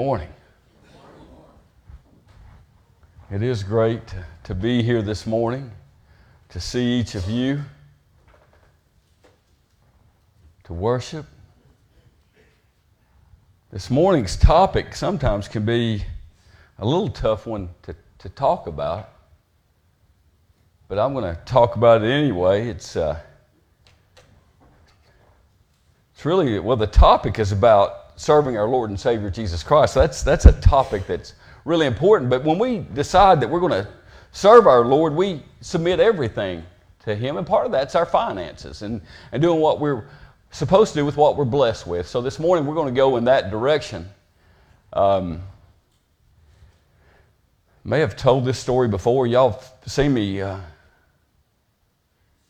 Morning. It is great to, be here this morning, to see each of you, to worship. This morning's topic sometimes can be a little tough one to, to talk about, but I'm going to talk about it anyway. It's, uh, it's really, well, the topic is about serving our Lord and Savior Jesus Christ. That's, that's a topic that's really important. But when we decide that we're going to serve our Lord, we submit everything to Him. And part of that's our finances and, and doing what we're supposed to do with what we're blessed with. So this morning we're going to go in that direction. Um, may have told this story before. Y'all seen me uh,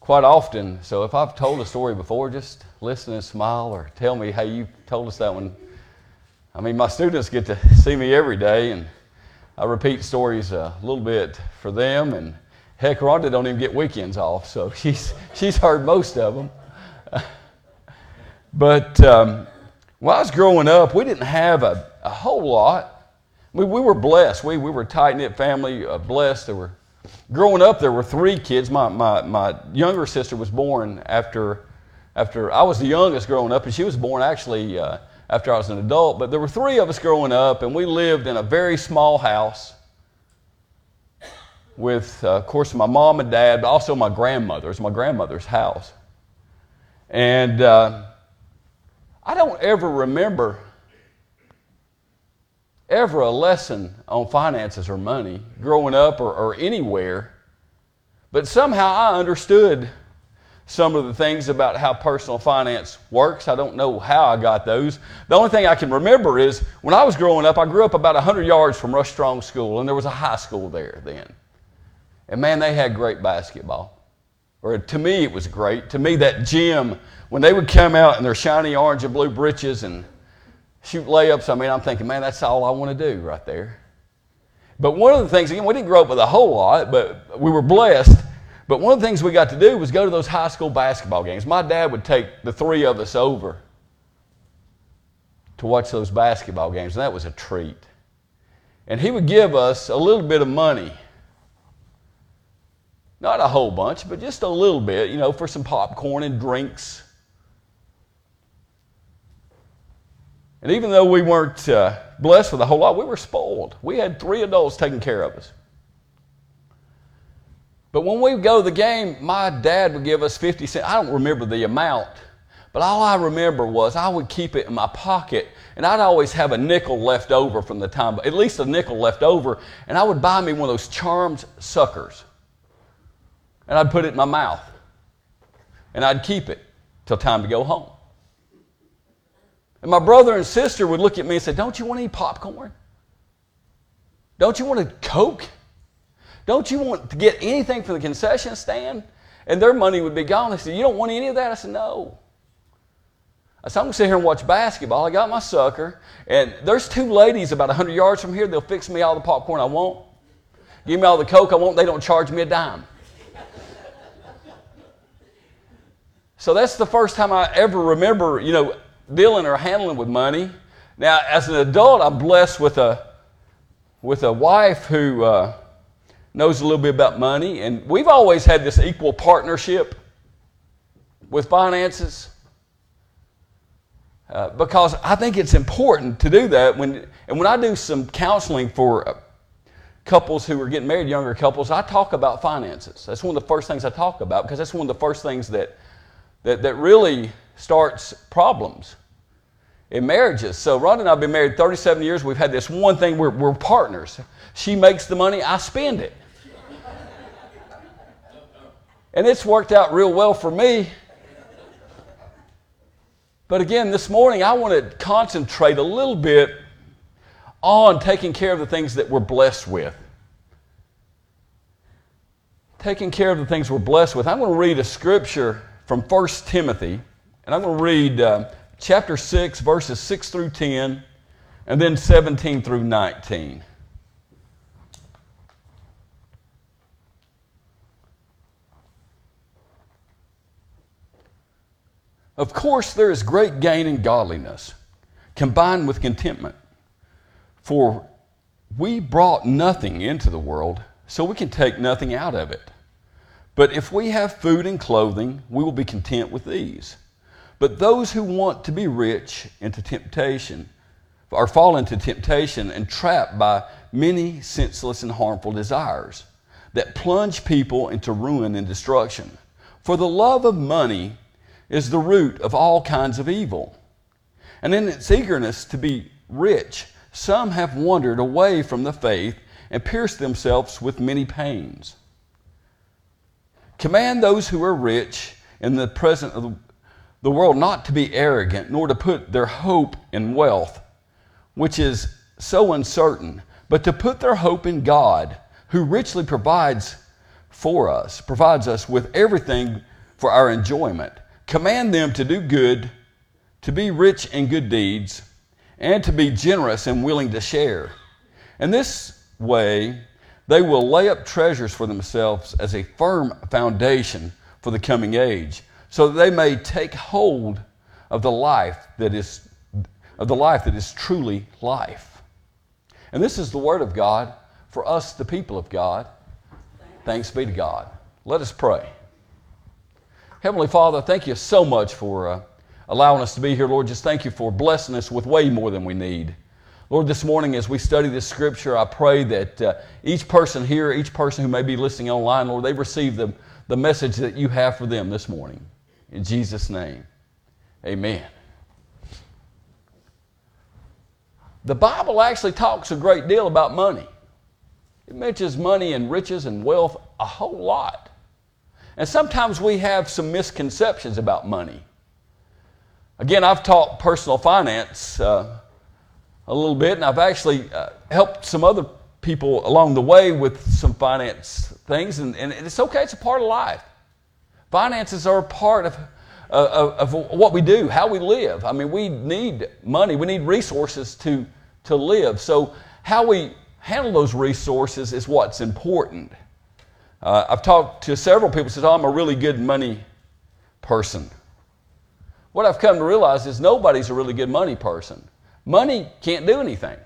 quite often. So if I've told a story before, just listen and smile or tell me, hey, you told us that one. I mean, my students get to see me every day, and I repeat stories a little bit for them. And heck, Rhonda don't even get weekends off, so she's, she's heard most of them. but um, when I was growing up, we didn't have a, a whole lot. We, we were blessed. We, we were a tight knit family, uh, blessed. There were growing up, there were three kids. My, my, my younger sister was born after, after I was the youngest growing up, and she was born actually uh, after I was an adult. But there were three of us growing up, and we lived in a very small house with, uh, of course, my mom and dad, but also my grandmother's, my grandmother's house. And uh, I don't ever remember ever a lesson on finances or money growing up or, or anywhere, but somehow I understood some of the things about how personal finance works. I don't know how I got those. The only thing I can remember is when I was growing up, I grew up about 100 yards from Rush Strong School, and there was a high school there then. And man, they had great basketball. Or to me, it was great. To me, that gym, when they would come out in their shiny orange and blue breeches and shoot layups. I mean, I'm thinking, man, that's all I want to do right there. But one of the things, again, we didn't grow up with a whole lot, but we were blessed. But one of the things we got to do was go to those high school basketball games. My dad would take the three of us over to watch those basketball games, and that was a treat. And he would give us a little bit of money. Not a whole bunch, but just a little bit, you know, for some popcorn and drinks And even though we weren't uh, blessed with a whole lot, we were spoiled. We had three adults taking care of us. But when we go to the game, my dad would give us 50 cents. I don't remember the amount, but all I remember was I would keep it in my pocket, and I'd always have a nickel left over from the time, at least a nickel left over, and I would buy me one of those charmed suckers. And I'd put it in my mouth, and I'd keep it till time to go home. And my brother and sister would look at me and say, Don't you want any popcorn? Don't you want a Coke? Don't you want to get anything from the concession stand? And their money would be gone. They said, You don't want any of that? I said, No. I said, I'm going to sit here and watch basketball. I got my sucker. And there's two ladies about 100 yards from here. They'll fix me all the popcorn I want. Give me all the Coke I want. They don't charge me a dime. so that's the first time I ever remember, you know, dealing or handling with money. Now, as an adult, I'm blessed with a, with a wife who uh, knows a little bit about money, and we've always had this equal partnership with finances. Uh, because I think it's important to do that. When, and when I do some counseling for uh, couples who are getting married, younger couples, I talk about finances. That's one of the first things I talk about because that's one of the first things that, that, that really starts problems in marriages. So Rhonda and I have been married 37 years. We've had this one thing, we're, we're partners. She makes the money, I spend it. And it's worked out real well for me. But again, this morning I want to concentrate a little bit on taking care of the things that we're blessed with. Taking care of the things we're blessed with. I'm going to read a scripture from 1 Timothy, and I'm going to read uh, chapter 6, verses 6 through 10, and then 17 through 19. Of course, there is great gain in godliness, combined with contentment. For we brought nothing into the world, so we can take nothing out of it. But if we have food and clothing, we will be content with these. But those who want to be rich into temptation are fall into temptation and trapped by many senseless and harmful desires that plunge people into ruin and destruction. For the love of money is the root of all kinds of evil. And in its eagerness to be rich, some have wandered away from the faith and pierced themselves with many pains. Command those who are rich in the present of the world not to be arrogant, nor to put their hope in wealth, which is so uncertain, but to put their hope in God, who richly provides for us, provides us with everything for our enjoyment. Command them to do good, to be rich in good deeds, and to be generous and willing to share. In this way, they will lay up treasures for themselves as a firm foundation for the coming age, so that they may take hold of the life that is of the life that is truly life. And this is the word of God for us, the people of God. Thanks be to God. Let us pray. Heavenly Father, thank you so much for uh, allowing us to be here, Lord. Just thank you for blessing us with way more than we need. Lord, this morning as we study this scripture, I pray that uh, each person here, each person who may be listening online, Lord, they receive the, the message that you have for them this morning. In Jesus' name, amen. The Bible actually talks a great deal about money. It mentions money and riches and wealth a whole lot. And sometimes we have some misconceptions about money. Again, I've taught personal finance uh, a little bit, and I've actually uh, helped some other people along the way with some finance things, and, and, it's okay, it's a part of life. Finances are a part of, of, of what we do, how we live. I mean, we need money, we need resources to, to live. So, how we handle those resources is what's important. Uh, I've talked to several people who said, oh, I'm a really good money person. What I've come to realize is nobody's a really good money person. Money can't do anything.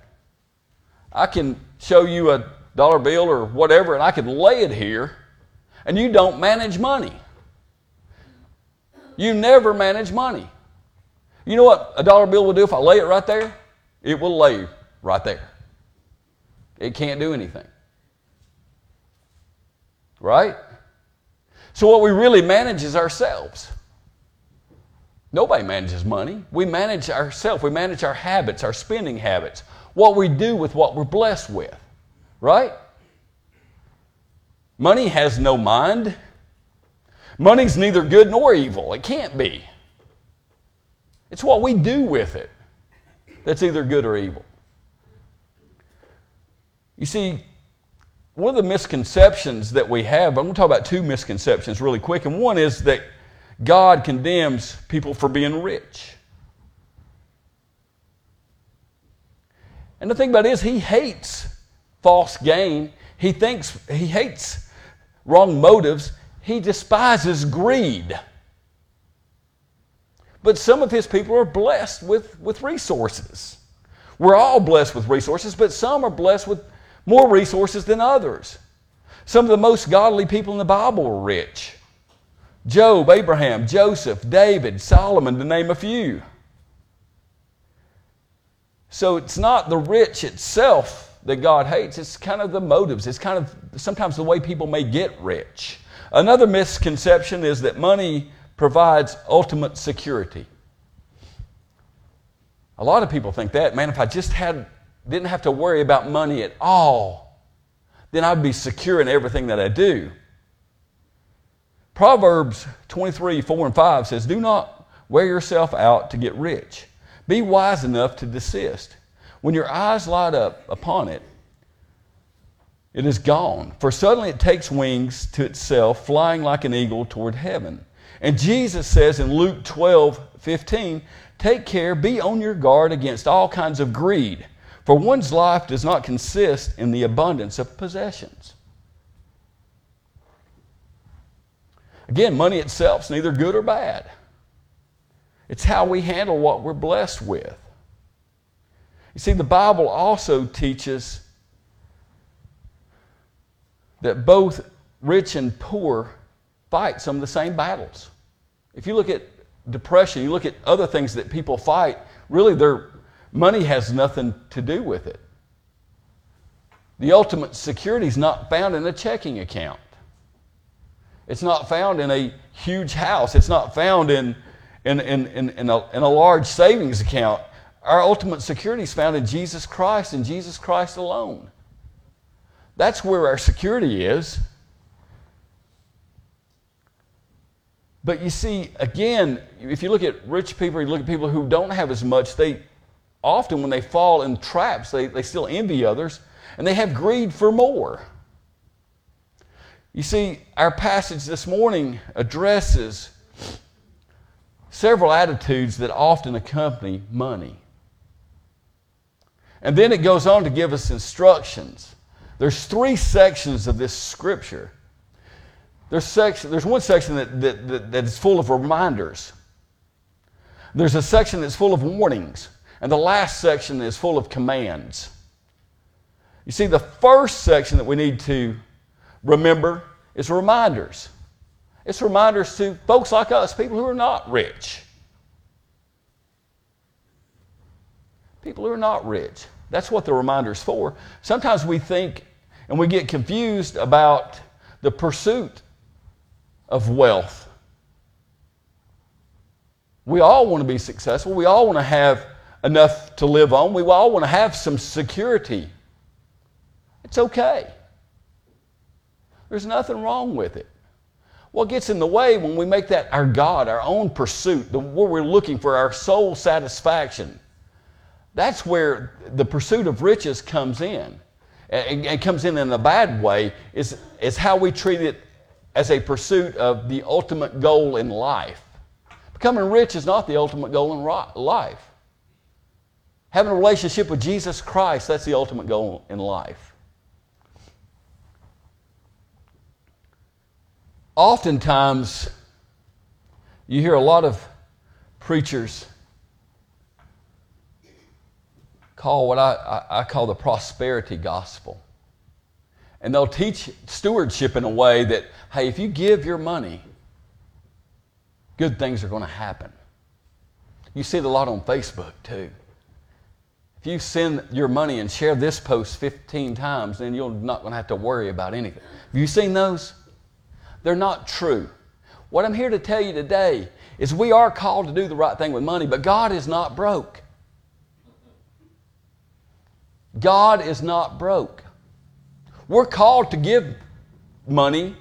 I can show you a dollar bill or whatever, and I can lay it here, and you don't manage money. You never manage money. You know what a dollar bill will do if I lay it right there? It will lay right there. It can't do anything. Right? So, what we really manage is ourselves. Nobody manages money. We manage ourselves. We manage our habits, our spending habits, what we do with what we're blessed with. Right? Money has no mind. Money's neither good nor evil. It can't be. It's what we do with it that's either good or evil. You see, one of the misconceptions that we have, I'm going to talk about two misconceptions really quick, and one is that God condemns people for being rich. And the thing about it is, He hates false gain. He thinks He hates wrong motives. He despises greed. But some of His people are blessed with, with resources. We're all blessed with resources, but some are blessed with more resources than others. Some of the most godly people in the Bible were rich. Job, Abraham, Joseph, David, Solomon, to name a few. So it's not the rich itself that God hates, it's kind of the motives. It's kind of sometimes the way people may get rich. Another misconception is that money provides ultimate security. A lot of people think that, man, if I just had didn't have to worry about money at all, then I'd be secure in everything that I do. Proverbs 23 4 and 5 says, Do not wear yourself out to get rich. Be wise enough to desist. When your eyes light up upon it, it is gone. For suddenly it takes wings to itself, flying like an eagle toward heaven. And Jesus says in Luke 12 15, Take care, be on your guard against all kinds of greed, for one's life does not consist in the abundance of possessions. Again, money itself is neither good or bad. It's how we handle what we're blessed with. You see, the Bible also teaches that both rich and poor fight some of the same battles. If you look at depression, you look at other things that people fight, really their money has nothing to do with it. The ultimate security is not found in a checking account. It's not found in a huge house. It's not found in, in, in, in, in, a, in a large savings account. Our ultimate security is found in Jesus Christ and Jesus Christ alone. That's where our security is. But you see, again, if you look at rich people, you look at people who don't have as much, they often, when they fall in traps, they, they still envy others and they have greed for more. You see, our passage this morning addresses several attitudes that often accompany money. And then it goes on to give us instructions. There's three sections of this scripture. There's, section, there's one section that, that, that, that is full of reminders. There's a section that's full of warnings. And the last section is full of commands. You see, the first section that we need to remember is reminders. It's reminders to folks like us, people who are not rich. People who are not rich. That's what the reminder's for. Sometimes we think and we get confused about the pursuit of wealth. We all want to be successful. We all want to have enough to live on. We all want to have some security. It's okay. There's nothing wrong with it. What gets in the way when we make that our God, our own pursuit, the, where we're looking for our soul satisfaction, that's where the pursuit of riches comes in. And, and comes in in a bad way, is, is how we treat it as a pursuit of the ultimate goal in life. Becoming rich is not the ultimate goal in life. Having a relationship with Jesus Christ, that's the ultimate goal in life. Oftentimes, you hear a lot of preachers call what I, I, call the prosperity gospel. And they'll teach stewardship in a way that, hey, if you give your money, good things are going to happen. You see it a lot on Facebook too. If you send your money and share this post 15 times, then you're not going to have to worry about anything. Have you seen those? They're not true. What I'm here to tell you today is we are called to do the right thing with money, but God is not broke. God is not broke. We're called to give money,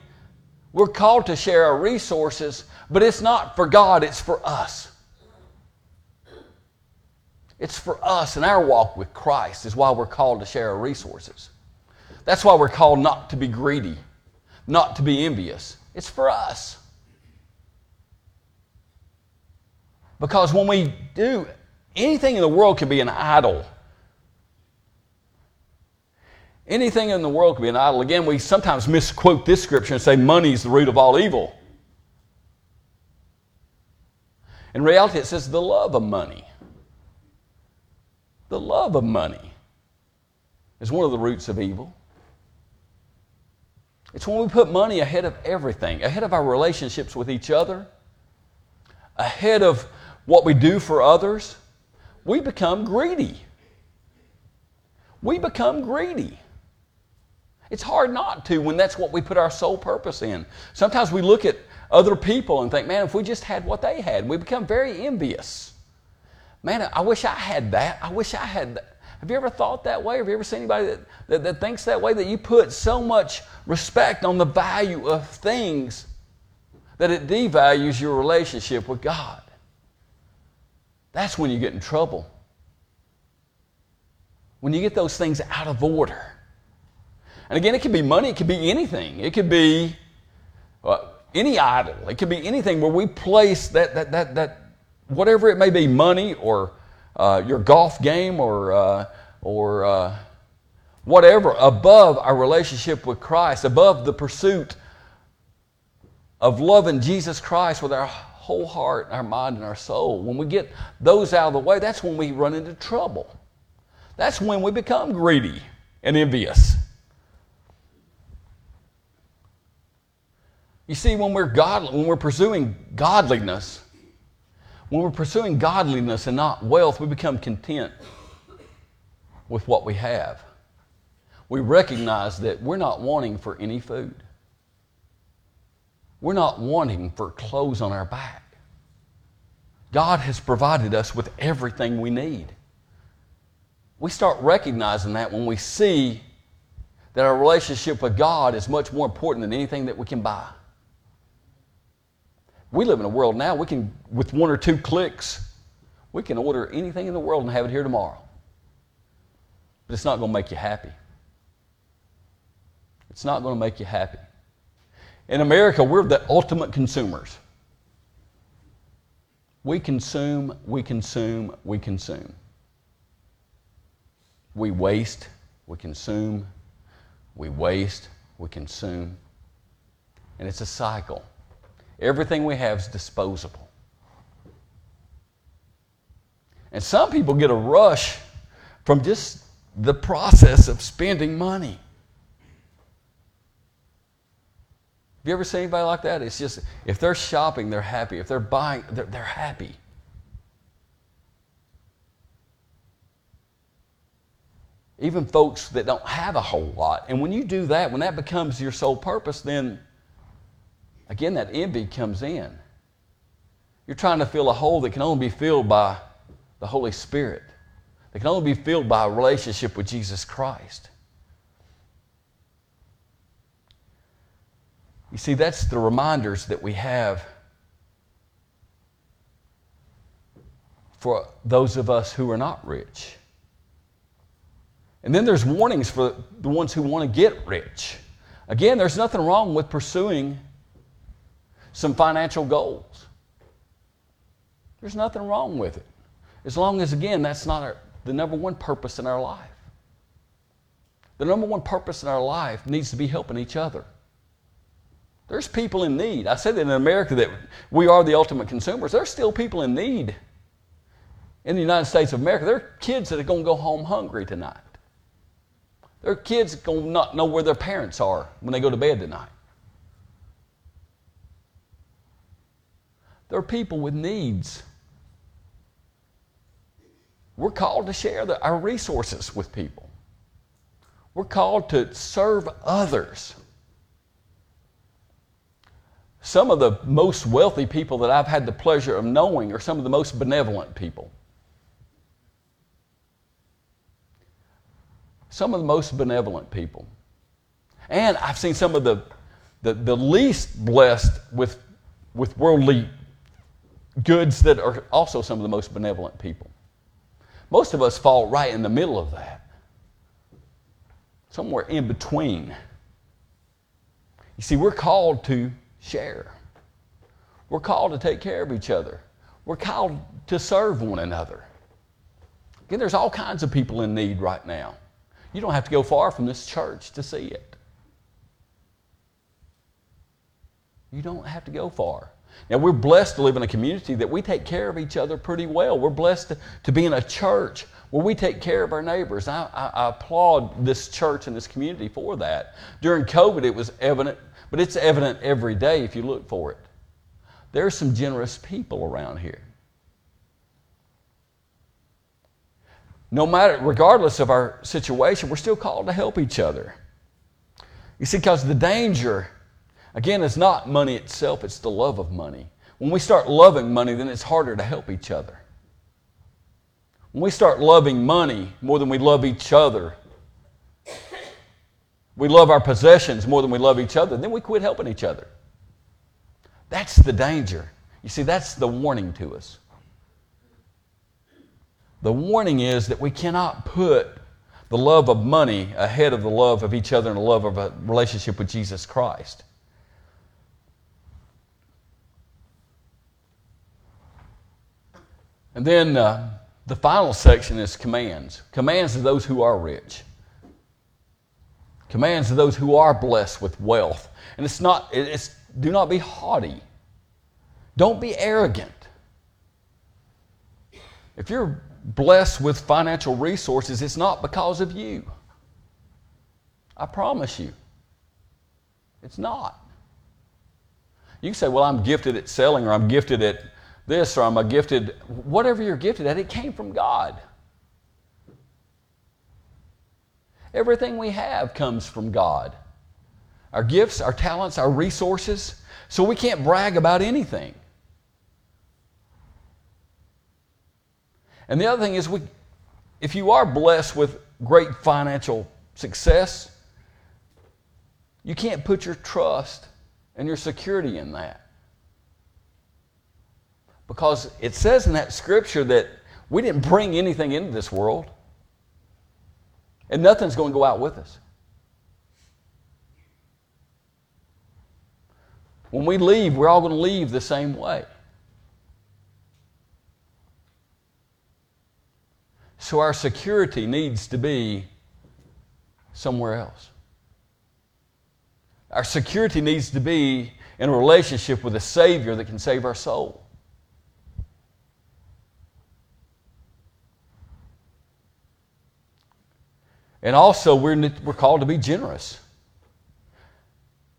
we're called to share our resources, but it's not for God, it's for us. It's for us and our walk with Christ, is why we're called to share our resources. That's why we're called not to be greedy, not to be envious. It's for us. Because when we do, anything in the world can be an idol Anything in the world can be an idol. Again, we sometimes misquote this scripture and say money is the root of all evil. In reality, it says the love of money. The love of money is one of the roots of evil. It's when we put money ahead of everything, ahead of our relationships with each other, ahead of what we do for others, we become greedy. We become greedy. It's hard not to when that's what we put our sole purpose in. Sometimes we look at other people and think, man, if we just had what they had, we become very envious. Man, I wish I had that. I wish I had that. Have you ever thought that way? Have you ever seen anybody that, that, that thinks that way? That you put so much respect on the value of things that it devalues your relationship with God. That's when you get in trouble. When you get those things out of order. And again, it could be money, it could be anything. It could be uh, any idol. It could be anything where we place that, that, that, that whatever it may be, money or uh, your golf game or, uh, or uh, whatever, above our relationship with Christ, above the pursuit of loving Jesus Christ with our whole heart, our mind, and our soul. When we get those out of the way, that's when we run into trouble. That's when we become greedy and envious. You see, when we're God, when we're pursuing godliness, when we're pursuing godliness and not wealth, we become content with what we have. We recognize that we're not wanting for any food. We're not wanting for clothes on our back. God has provided us with everything we need. We start recognizing that when we see that our relationship with God is much more important than anything that we can buy. We live in a world now, we can, with one or two clicks, we can order anything in the world and have it here tomorrow. But it's not going to make you happy. It's not going to make you happy. In America, we're the ultimate consumers. We consume, we consume, we consume. We waste, we consume, we waste, we consume. And it's a cycle. Everything we have is disposable. And some people get a rush from just the process of spending money. Have you ever seen anybody like that? It's just, if they're shopping, they're happy. If they're buying, they're, they're happy. Even folks that don't have a whole lot. And when you do that, when that becomes your sole purpose, then again, that envy comes in. You're trying to fill a hole that can only be filled by the Holy Spirit, that can only be filled by a relationship with Jesus Christ. You see, that's the reminders that we have for those of us who are not rich. And then there's warnings for the ones who want to get rich. Again, there's nothing wrong with pursuing some financial goals. There's nothing wrong with it. As long as, again, that's not our, the number one purpose in our life. The number one purpose in our life needs to be helping each other. There's people in need. I said that in America that we are the ultimate consumers. There's still people in need in the United States of America. There are kids that are going to go home hungry tonight. There are kids that going to not know where their parents are when they go to bed tonight. There are people with needs. We're called to share the, our resources with people. We're called to serve others. Some of the most wealthy people that I've had the pleasure of knowing are some of the most benevolent people. Some of the most benevolent people. And I've seen some of the, the, the least blessed with, with worldly goods that are also some of the most benevolent people. Most of us fall right in the middle of that, somewhere in between. You see, we're called to share. We're called to take care of each other. We're called to serve one another. Again, there's all kinds of people in need right now. You don't have to go far from this church to see it. You don't have to go far. Now, we're blessed to live in a community that we take care of each other pretty well. We're blessed to, to be in a church where we take care of our neighbors. I, I, I applaud this church and this community for that. During COVID, it was evident but it's evident every day if you look for it. There are some generous people around here. No matter, regardless of our situation, we're still called to help each other. You see, because the danger, again, it's not money itself, it's the love of money. When we start loving money, then it's harder to help each other. When we start loving money more than we love each other, we love our possessions more than we love each other, then we quit helping each other. That's the danger. You see, that's the warning to us. The warning is that we cannot put the love of money ahead of the love of each other and the love of a relationship with Jesus Christ. And then uh, the final section is commands. Commands to those who are rich commands to those who are blessed with wealth. And it's not, it's do not be haughty. Don't be arrogant. If you're blessed with financial resources, it's not because of you. I promise you. It's not. You can say, well, I'm gifted at selling, or I'm gifted at this, or I'm a gifted, whatever you're gifted at, it came from God. Everything we have comes from God. Our gifts, our talents, our resources. So we can't brag about anything. And the other thing is, we, if you are blessed with great financial success, you can't put your trust and your security in that. Because it says in that scripture that we didn't bring anything into this world, and nothing's going to go out with us. When we leave, we're all going to leave the same way. So our security needs to be somewhere else. Our security needs to be in a relationship with a Savior that can save our soul. And also, we're, we're called to be generous.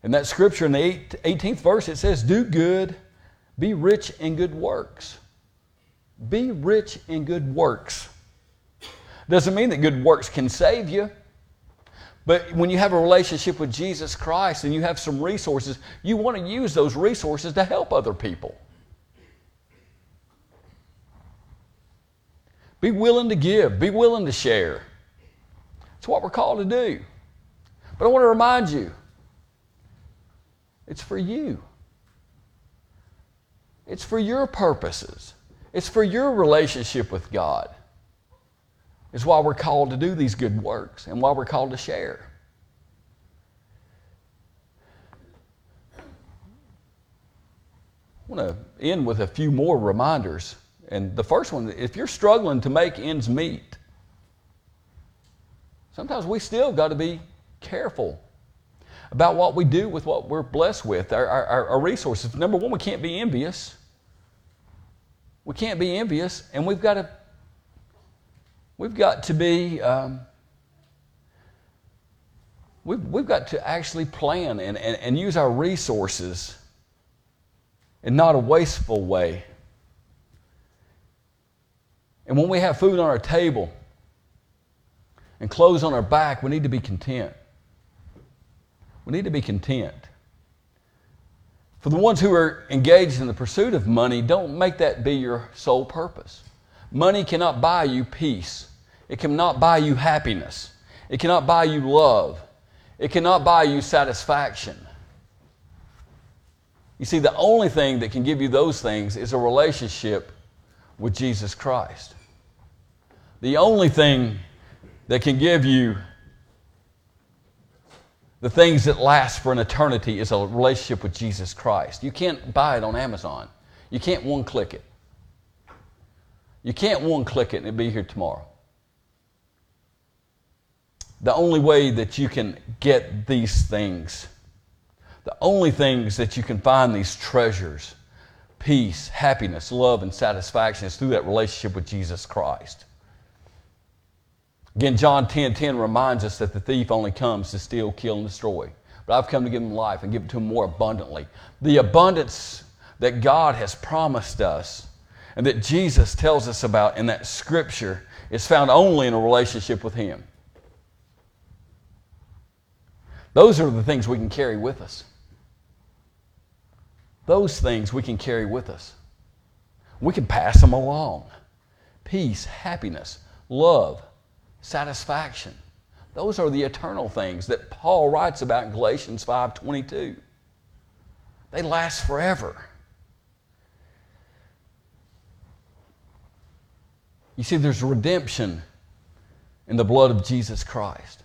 In that scripture, in the 18th verse, it says, Do good, be rich in good works. Be rich in good works. Doesn't mean that good works can save you. But when you have a relationship with Jesus Christ and you have some resources, you want to use those resources to help other people. Be willing to give, be willing to share. It's what we're called to do. But I want to remind you it's for you, it's for your purposes, it's for your relationship with God. It's why we're called to do these good works and why we're called to share. I want to end with a few more reminders. And the first one if you're struggling to make ends meet, sometimes we still got to be careful about what we do with what we're blessed with, our, our, our, resources. Number one, we can't be envious. We can't be envious, and we've got to we've got to be um, we've, we've got to actually plan and, and, and use our resources in not a wasteful way. And when we have food on our table and clothes on our back, we need to be content. We need to be content. For the ones who are engaged in the pursuit of money, don't make that be your sole purpose. Money cannot buy you peace. It cannot buy you happiness. It cannot buy you love. It cannot buy you satisfaction. You see, the only thing that can give you those things is a relationship with Jesus Christ. The only thing that can give you the things that last for an eternity is a relationship with Jesus Christ. You can't buy it on Amazon. You can't one click it. You can't one click it and it'll be here tomorrow. The only way that you can get these things, the only things that you can find these treasures, peace, happiness, love, and satisfaction is through that relationship with Jesus Christ. Again, John 10 10 reminds us that the thief only comes to steal, kill, and destroy. But I've come to give him life and give it to him more abundantly. The abundance that God has promised us and that Jesus tells us about in that scripture is found only in a relationship with Him. Those are the things we can carry with us. Those things we can carry with us. We can pass them along. Peace, happiness, love, satisfaction. Those are the eternal things that Paul writes about in Galatians 5:22. They last forever. You see, there's redemption in the blood of Jesus Christ.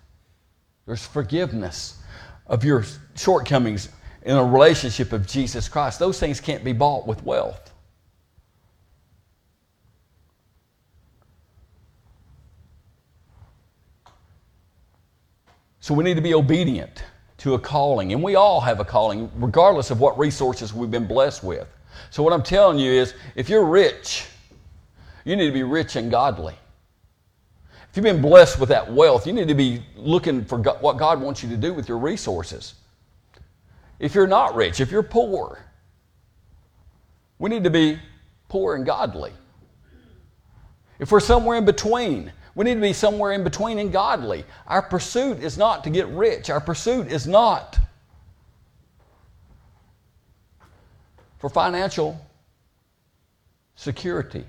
There's forgiveness of your shortcomings in a relationship of Jesus Christ. Those things can't be bought with wealth. So we need to be obedient to a calling. And we all have a calling, regardless of what resources we've been blessed with. So what I'm telling you is if you're rich You need to be rich and godly. If you've been blessed with that wealth, you need to be looking for what God wants you to do with your resources. If you're not rich, if you're poor, we need to be poor and godly. If we're somewhere in between, we need to be somewhere in between and godly. Our pursuit is not to get rich. Our pursuit is not for financial security.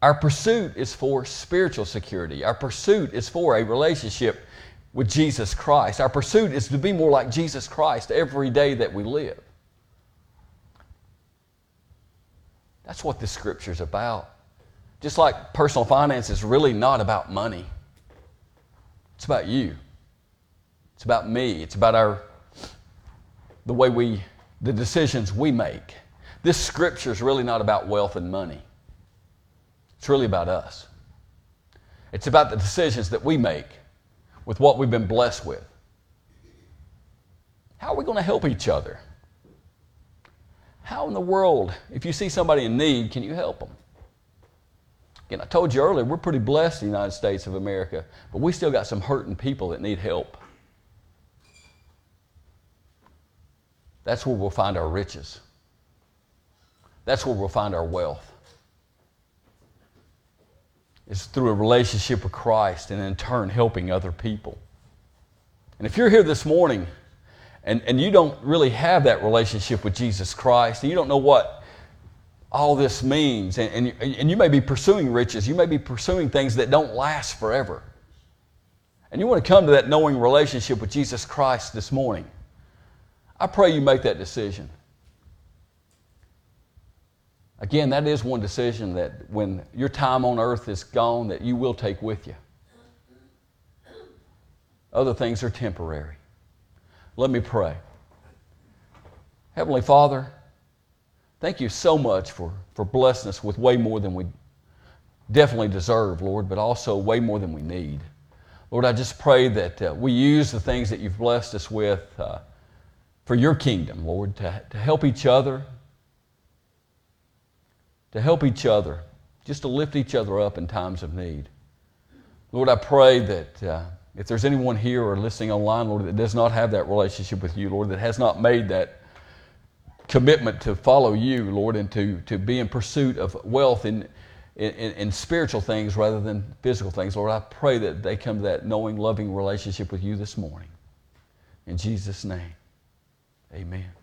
Our pursuit is for spiritual security. Our pursuit is for a relationship with Jesus Christ. Our pursuit is to be more like Jesus Christ every day that we live. That's what this scripture is about. Just like personal finance is really not about money, it's about you. It's about me. It's about our the way we the decisions we make. This scripture is really not about wealth and money. It's really about us. It's about the decisions that we make with what we've been blessed with. How are we going to help each other? How in the world, if you see somebody in need, can you help them? Again, I told you earlier, we're pretty blessed in the United States of America, but we still got some hurting people that need help. That's where we'll find our riches. That's where we'll find our wealth It's through a relationship with Christ and in turn helping other people. And if you're here this morning and, and you don't really have that relationship with Jesus Christ, and you don't know what all this means, and, and, and you may be pursuing riches, you may be pursuing things that don't last forever, and you want to come to that knowing relationship with Jesus Christ this morning, I pray you make that decision. Again, that is one decision that when your time on earth is gone, that you will take with you. Other things are temporary. Let me pray. Heavenly Father, thank you so much for, for blessing us with way more than we definitely deserve, Lord, but also way more than we need. Lord, I just pray that uh, we use the things that you've blessed us with uh, for your kingdom, Lord, to, to help each other, to help each other, just to lift each other up in times of need. Lord, I pray that uh, if there's anyone here or listening online, Lord, that does not have that relationship with you, Lord, that has not made that commitment to follow you, Lord, and to, to be in pursuit of wealth in, in, in spiritual things rather than physical things, Lord, I pray that they come to that knowing, loving relationship with you this morning. In Jesus' name, amen.